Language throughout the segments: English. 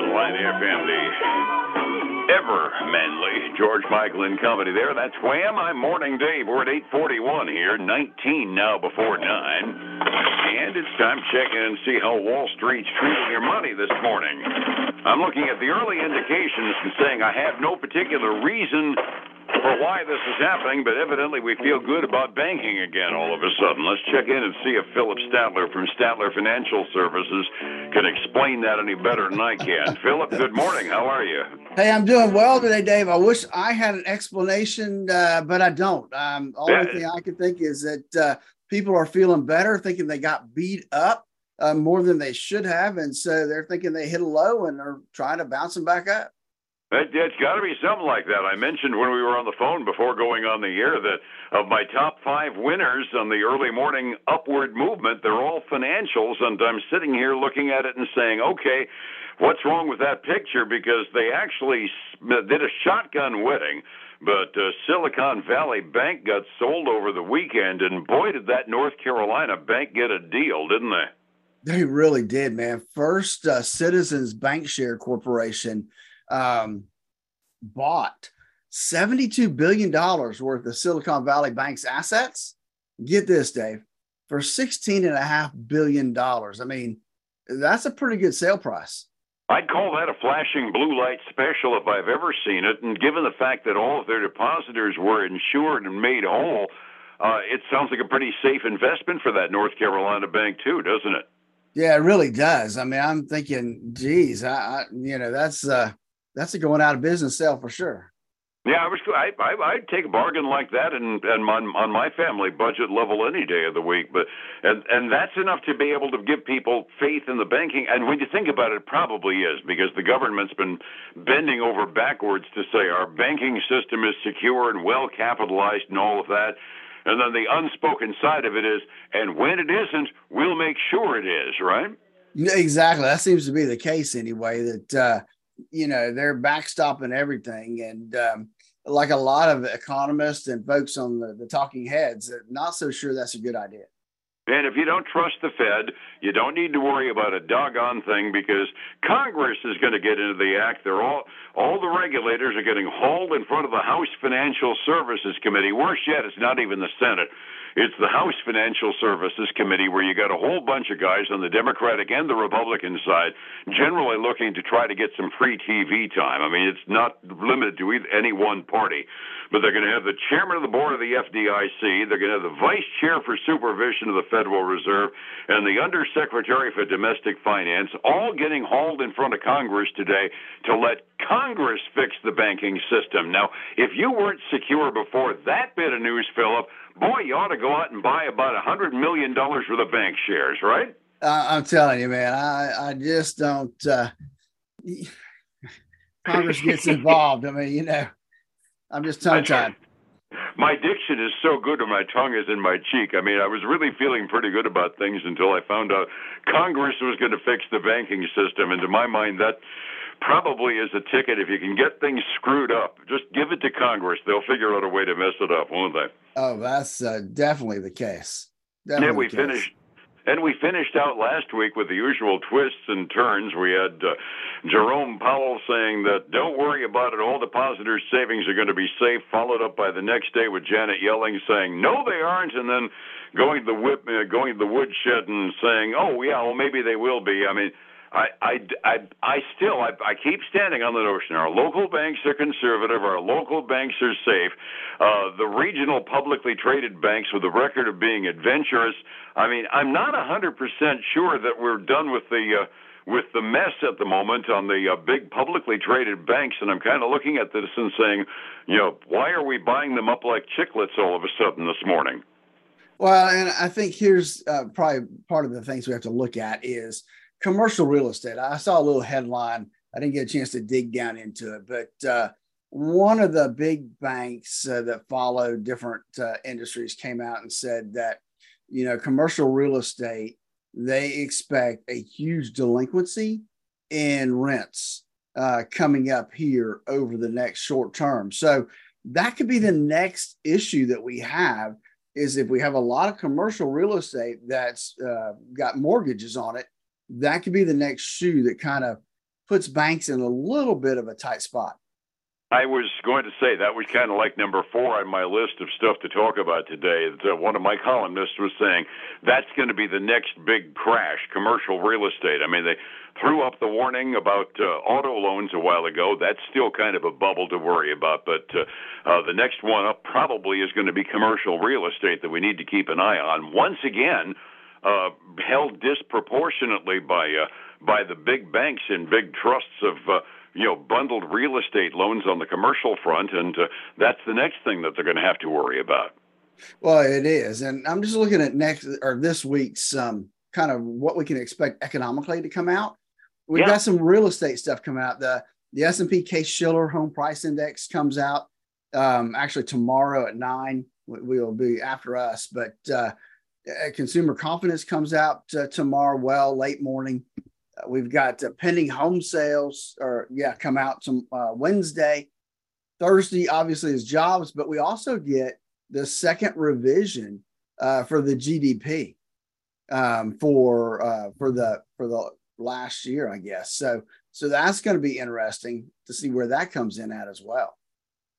on Light FM, the ever manly George Michael and Company there. That's Wham. I'm Morning Dave. We're at 841 here, 19 now before 9. And it's time to check in and see how Wall Street's treating your money this morning. I'm looking at the early indications and saying I have no particular reason for why this is happening, but evidently we feel good about banking again all of a sudden. Let's check in and see if Phillip Statler from Statler Financial Services can explain that any better than I can. Phillip, good morning. How are you? Hey, I'm doing well today, Dave. I wish I had an explanation, uh, but I don't. Um, all yeah. thing I can think is that uh, people are feeling better, thinking they got beat up uh, more than they should have, and so they're thinking they hit a low and are trying to bounce them back up. It, has got to be something like that. I mentioned when we were on the phone before going on the air that of my top five winners on the early morning upward movement, they're all financials. And I'm sitting here looking at it and saying, okay, what's wrong with that picture? Because they actually did a shotgun wedding. But uh, Silicon Valley Bank got sold over the weekend, and boy, did that North Carolina bank get a deal, didn't they? They really did, man. First, uh, Citizens Bankshare Corporation um, bought $72 billion worth of Silicon Valley Bank's assets. Get this, Dave, for $16.5 billion. I mean, that's a pretty good sale price. I'd call that a flashing blue light special if I've ever seen it. And given the fact that all of their depositors were insured and made whole, uh, it sounds like a pretty safe investment for that North Carolina bank, too, doesn't it? Yeah, it really does. I mean, I'm thinking, geez, I, I you know, that's uh, that's a going out of business sale for sure. Yeah, I was. I, I I'd take a bargain like that and and on on my family budget level any day of the week. But and and that's enough to be able to give people faith in the banking. And when you think about it, it probably is because the government's been bending over backwards to say our banking system is secure and well capitalized and all of that. And then the unspoken side of it is, and when it isn't, we'll make sure it is. Right? Exactly. That seems to be the case anyway. That. uh you know they're backstopping everything and um, like a lot of economists and folks on the, the talking heads not so sure that's a good idea and if you don't trust the Fed, you don't need to worry about a doggone thing because Congress is going to get into the act. They're all all the regulators are getting hauled in front of the House Financial Services Committee. Worse yet, it's not even the Senate. It's the House Financial Services Committee where you got a whole bunch of guys on the Democratic and the Republican side generally looking to try to get some free TV time. I mean, it's not limited to any one party, but they're going to have the chairman of the board of the FDIC, they're going to have the vice chair for supervision of the Federal Reserve, and the undersecretary for domestic finance, all getting hauled in front of Congress today to let Congress fix the banking system. Now, if you weren't secure before that bit of news, Phillip, boy, you ought to go out and buy about a hundred million dollars worth of bank shares, right? Uh, I'm telling you, man, I I just don't. Uh, Congress gets involved. I mean, you know, I'm just tongue tied. My diction is so good, and my tongue is in my cheek. I mean, I was really feeling pretty good about things until I found out Congress was going to fix the banking system. And to my mind, that probably is a ticket. If you can get things screwed up, just give it to Congress. They'll figure out a way to mess it up, won't they? Oh, that's uh, definitely the case. Definitely yeah, we finished. And we finished out last week with the usual twists and turns. We had uh, Jerome Powell saying that don't worry about it, all depositors' savings are going to be safe, followed up by the next day with Janet Yellen saying no, they aren't, and then going to the whip, uh, going to the woodshed and saying, oh yeah, well maybe they will be. I mean I, I, I, I still, I, I keep standing on the notion our local banks are conservative, our local banks are safe. Uh, the regional publicly traded banks with a record of being adventurous. I mean, I'm not 100% sure that we're done with the, uh, with the mess at the moment on the uh, big publicly traded banks, and I'm kind of looking at this and saying, you know, why are we buying them up like chiclets all of a sudden this morning? Well, and I think here's uh, probably part of the things we have to look at is commercial real estate. I saw a little headline. I didn't get a chance to dig down into it, but uh, one of the big banks uh, that follow different uh, industries came out and said that you know commercial real estate they expect a huge delinquency in rents uh, coming up here over the next short term. So that could be the next issue that we have is if we have a lot of commercial real estate that's uh, got mortgages on it that could be the next shoe that kind of puts banks in a little bit of a tight spot. I was going to say that was kind of like number four on my list of stuff to talk about today. Uh, one of my columnists was saying that's going to be the next big crash, commercial real estate. I mean, they threw up the warning about uh, auto loans a while ago. That's still kind of a bubble to worry about. But uh, uh, the next one up probably is going to be commercial real estate that we need to keep an eye on. Once again, uh, held disproportionately by uh, by the big banks and big trusts of. Uh, you know bundled real estate loans on the commercial front, and uh, that's the next thing that they're going to have to worry about. Well, it is, and I'm just looking at next or this week's um, kind of what we can expect economically to come out. We've yeah. got some real estate stuff coming out. The the S and P Case Shiller Home Price Index comes out um, actually tomorrow at nine. We will be after us, but uh, consumer confidence comes out uh, tomorrow. Well, late morning. We've got uh, pending home sales, or yeah, come out uh, Wednesday. Thursday, obviously, is jobs, but we also get the second revision uh, for the GDP um, for uh, for the for the last year, I guess. So so that's going to be interesting to see where that comes in at as well.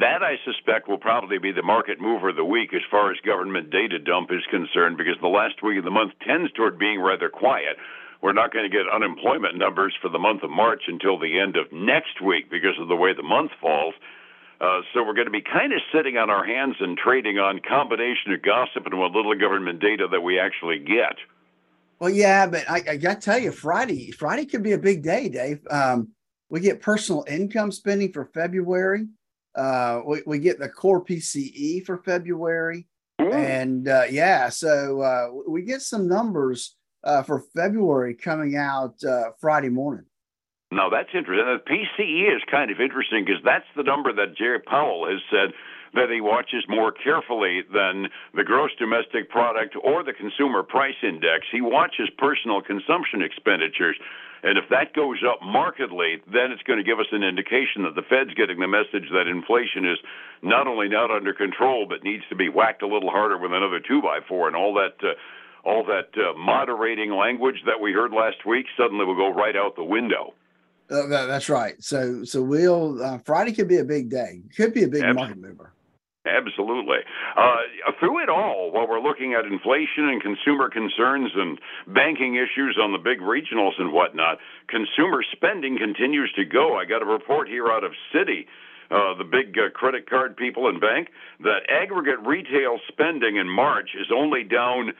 That I suspect will probably be the market mover of the week as far as government data dump is concerned, because the last week of the month tends toward being rather quiet we're not going to get unemployment numbers for the month of March until the end of next week because of the way the month falls. Uh, so we're going to be kind of sitting on our hands and trading on combination of gossip and what little government data that we actually get. Well, yeah, but I, I got to tell you, Friday, Friday could be a big day, Dave. Um, we get personal income spending for February. Uh, we, we get the core PCE for February, mm. and uh, yeah, so uh, we get some numbers uh, for February coming out uh, Friday morning. No, that's interesting. The PCE is kind of interesting because that's the number that Jerry Powell has said that he watches more carefully than the gross domestic product or the consumer price index. He watches personal consumption expenditures. And if that goes up markedly, then it's going to give us an indication that the Fed's getting the message that inflation is not only not under control, but needs to be whacked a little harder with another two by four and all that. Uh, all that uh, moderating language that we heard last week suddenly will go right out the window. Uh, that's right. So, so we'll uh, Friday could be a big day. Could be a big Absolutely. market mover. Absolutely. Uh, through it all, while we're looking at inflation and consumer concerns and banking issues on the big regionals and whatnot, consumer spending continues to go. I got a report here out of Citi uh, the big uh, credit card people and bank, that aggregate retail spending in March is only down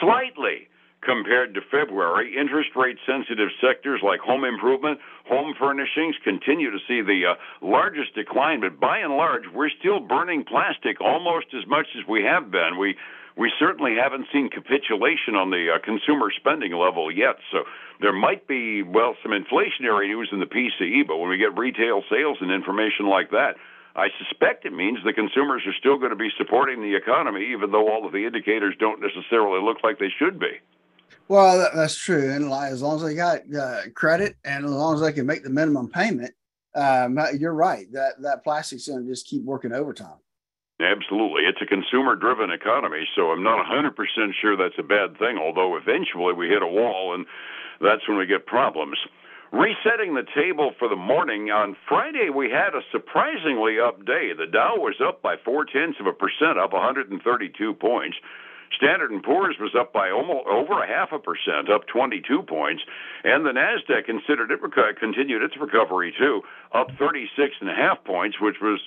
slightly compared to February. Interest rate sensitive sectors like home improvement, home furnishings continue to see the uh, largest decline, but by and large, we're still burning plastic almost as much as we have been. We we certainly haven't seen capitulation on the uh, consumer spending level yet. So there might be, well, some inflationary news in the PCE, but when we get retail sales and information like that, I suspect it means the consumers are still going to be supporting the economy, even though all of the indicators don't necessarily look like they should be. Well, that, that's true. And like, as long as they got uh, credit and as long as they can make the minimum payment, um, you're right. That that plastic's going to just keep working overtime. Absolutely. It's a consumer driven economy, so I'm not 100% sure that's a bad thing, although eventually we hit a wall and that's when we get problems. Resetting the table for the morning, on Friday we had a surprisingly up day. The Dow was up by four tenths of a percent, up 132 points. Standard and Poor's was up by almost over a half a percent, up 22 points, and the Nasdaq considered it continued its recovery too, up 36 and a half points, which was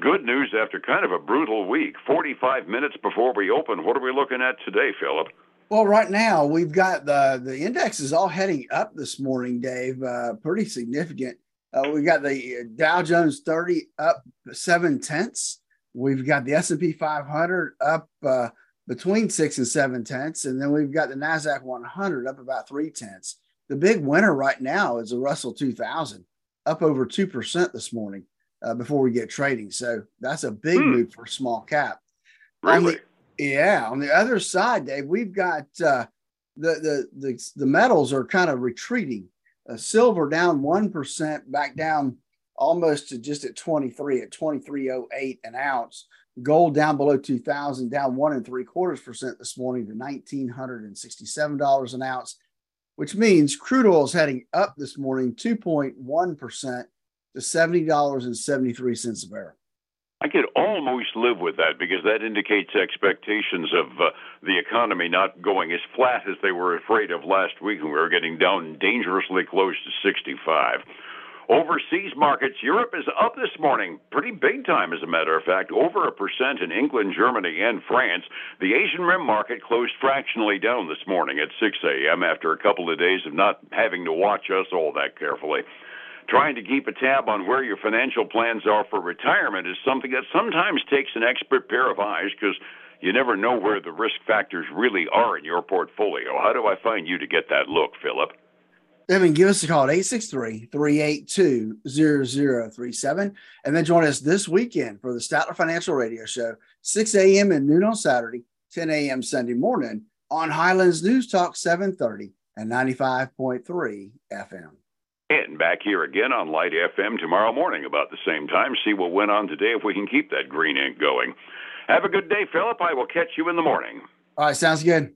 good news after kind of a brutal week. 45 minutes before we open, what are we looking at today, Phillip? Well, right now we've got the the index is all heading up this morning, Dave. Uh, pretty significant. Uh, we got the Dow Jones 30 up seven tenths. We've got the S and P 500 up uh, between six and seven tenths, and then we've got the Nasdaq 100 up about three tenths. The big winner right now is the Russell 2000 up over two percent this morning uh, before we get trading. So that's a big hmm. move for small cap. Really? The, yeah. On the other side, Dave, we've got uh, the, the the the metals are kind of retreating. Uh, silver down one percent, back down almost to just at 23 at 2308 an ounce. Gold down below 2000, down one and three quarters percent this morning to $1,967 an ounce. which means crude oil is heading up this morning 2.1% to $70.73 a barrel. I could almost live with that because that indicates expectations of uh, the economy not going as flat as they were afraid of last week, and we were getting down dangerously close to 65. Overseas markets, Europe is up this morning, pretty big time, as a matter of fact, over a percent in England, Germany, and France. The Asian Rim market closed fractionally down this morning at 6 a.m. after a couple of days of not having to watch us all that carefully trying to keep a tab on where your financial plans are for retirement is something that sometimes takes an expert pair of eyes because you never know where the risk factors really are in your portfolio. How do I find you to get that look, Phillip? Evan, give us a call at 863 382 0037. And then join us this weekend for the Statler Financial Radio Show, 6 a.m. and noon on Saturday, 10 a.m. Sunday morning on Highlands News Talk 730 and 95.3 FM. And back here again on Light FM tomorrow morning about the same time. See what went on today if we can keep that green ink going. Have a good day, Phillip. I will catch you in the morning. All right, sounds good.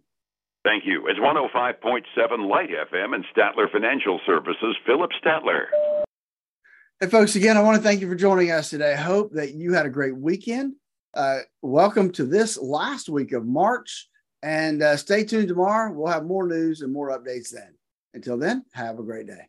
Thank you. It's 105.7 Light FM and Statler Financial Services, Phillip Statler. Hey, folks, again, I want to thank you for joining us today. I hope that you had a great weekend. Uh, welcome to this last week of March. And uh, stay tuned tomorrow. We'll have more news and more updates then. Until then, have a great day.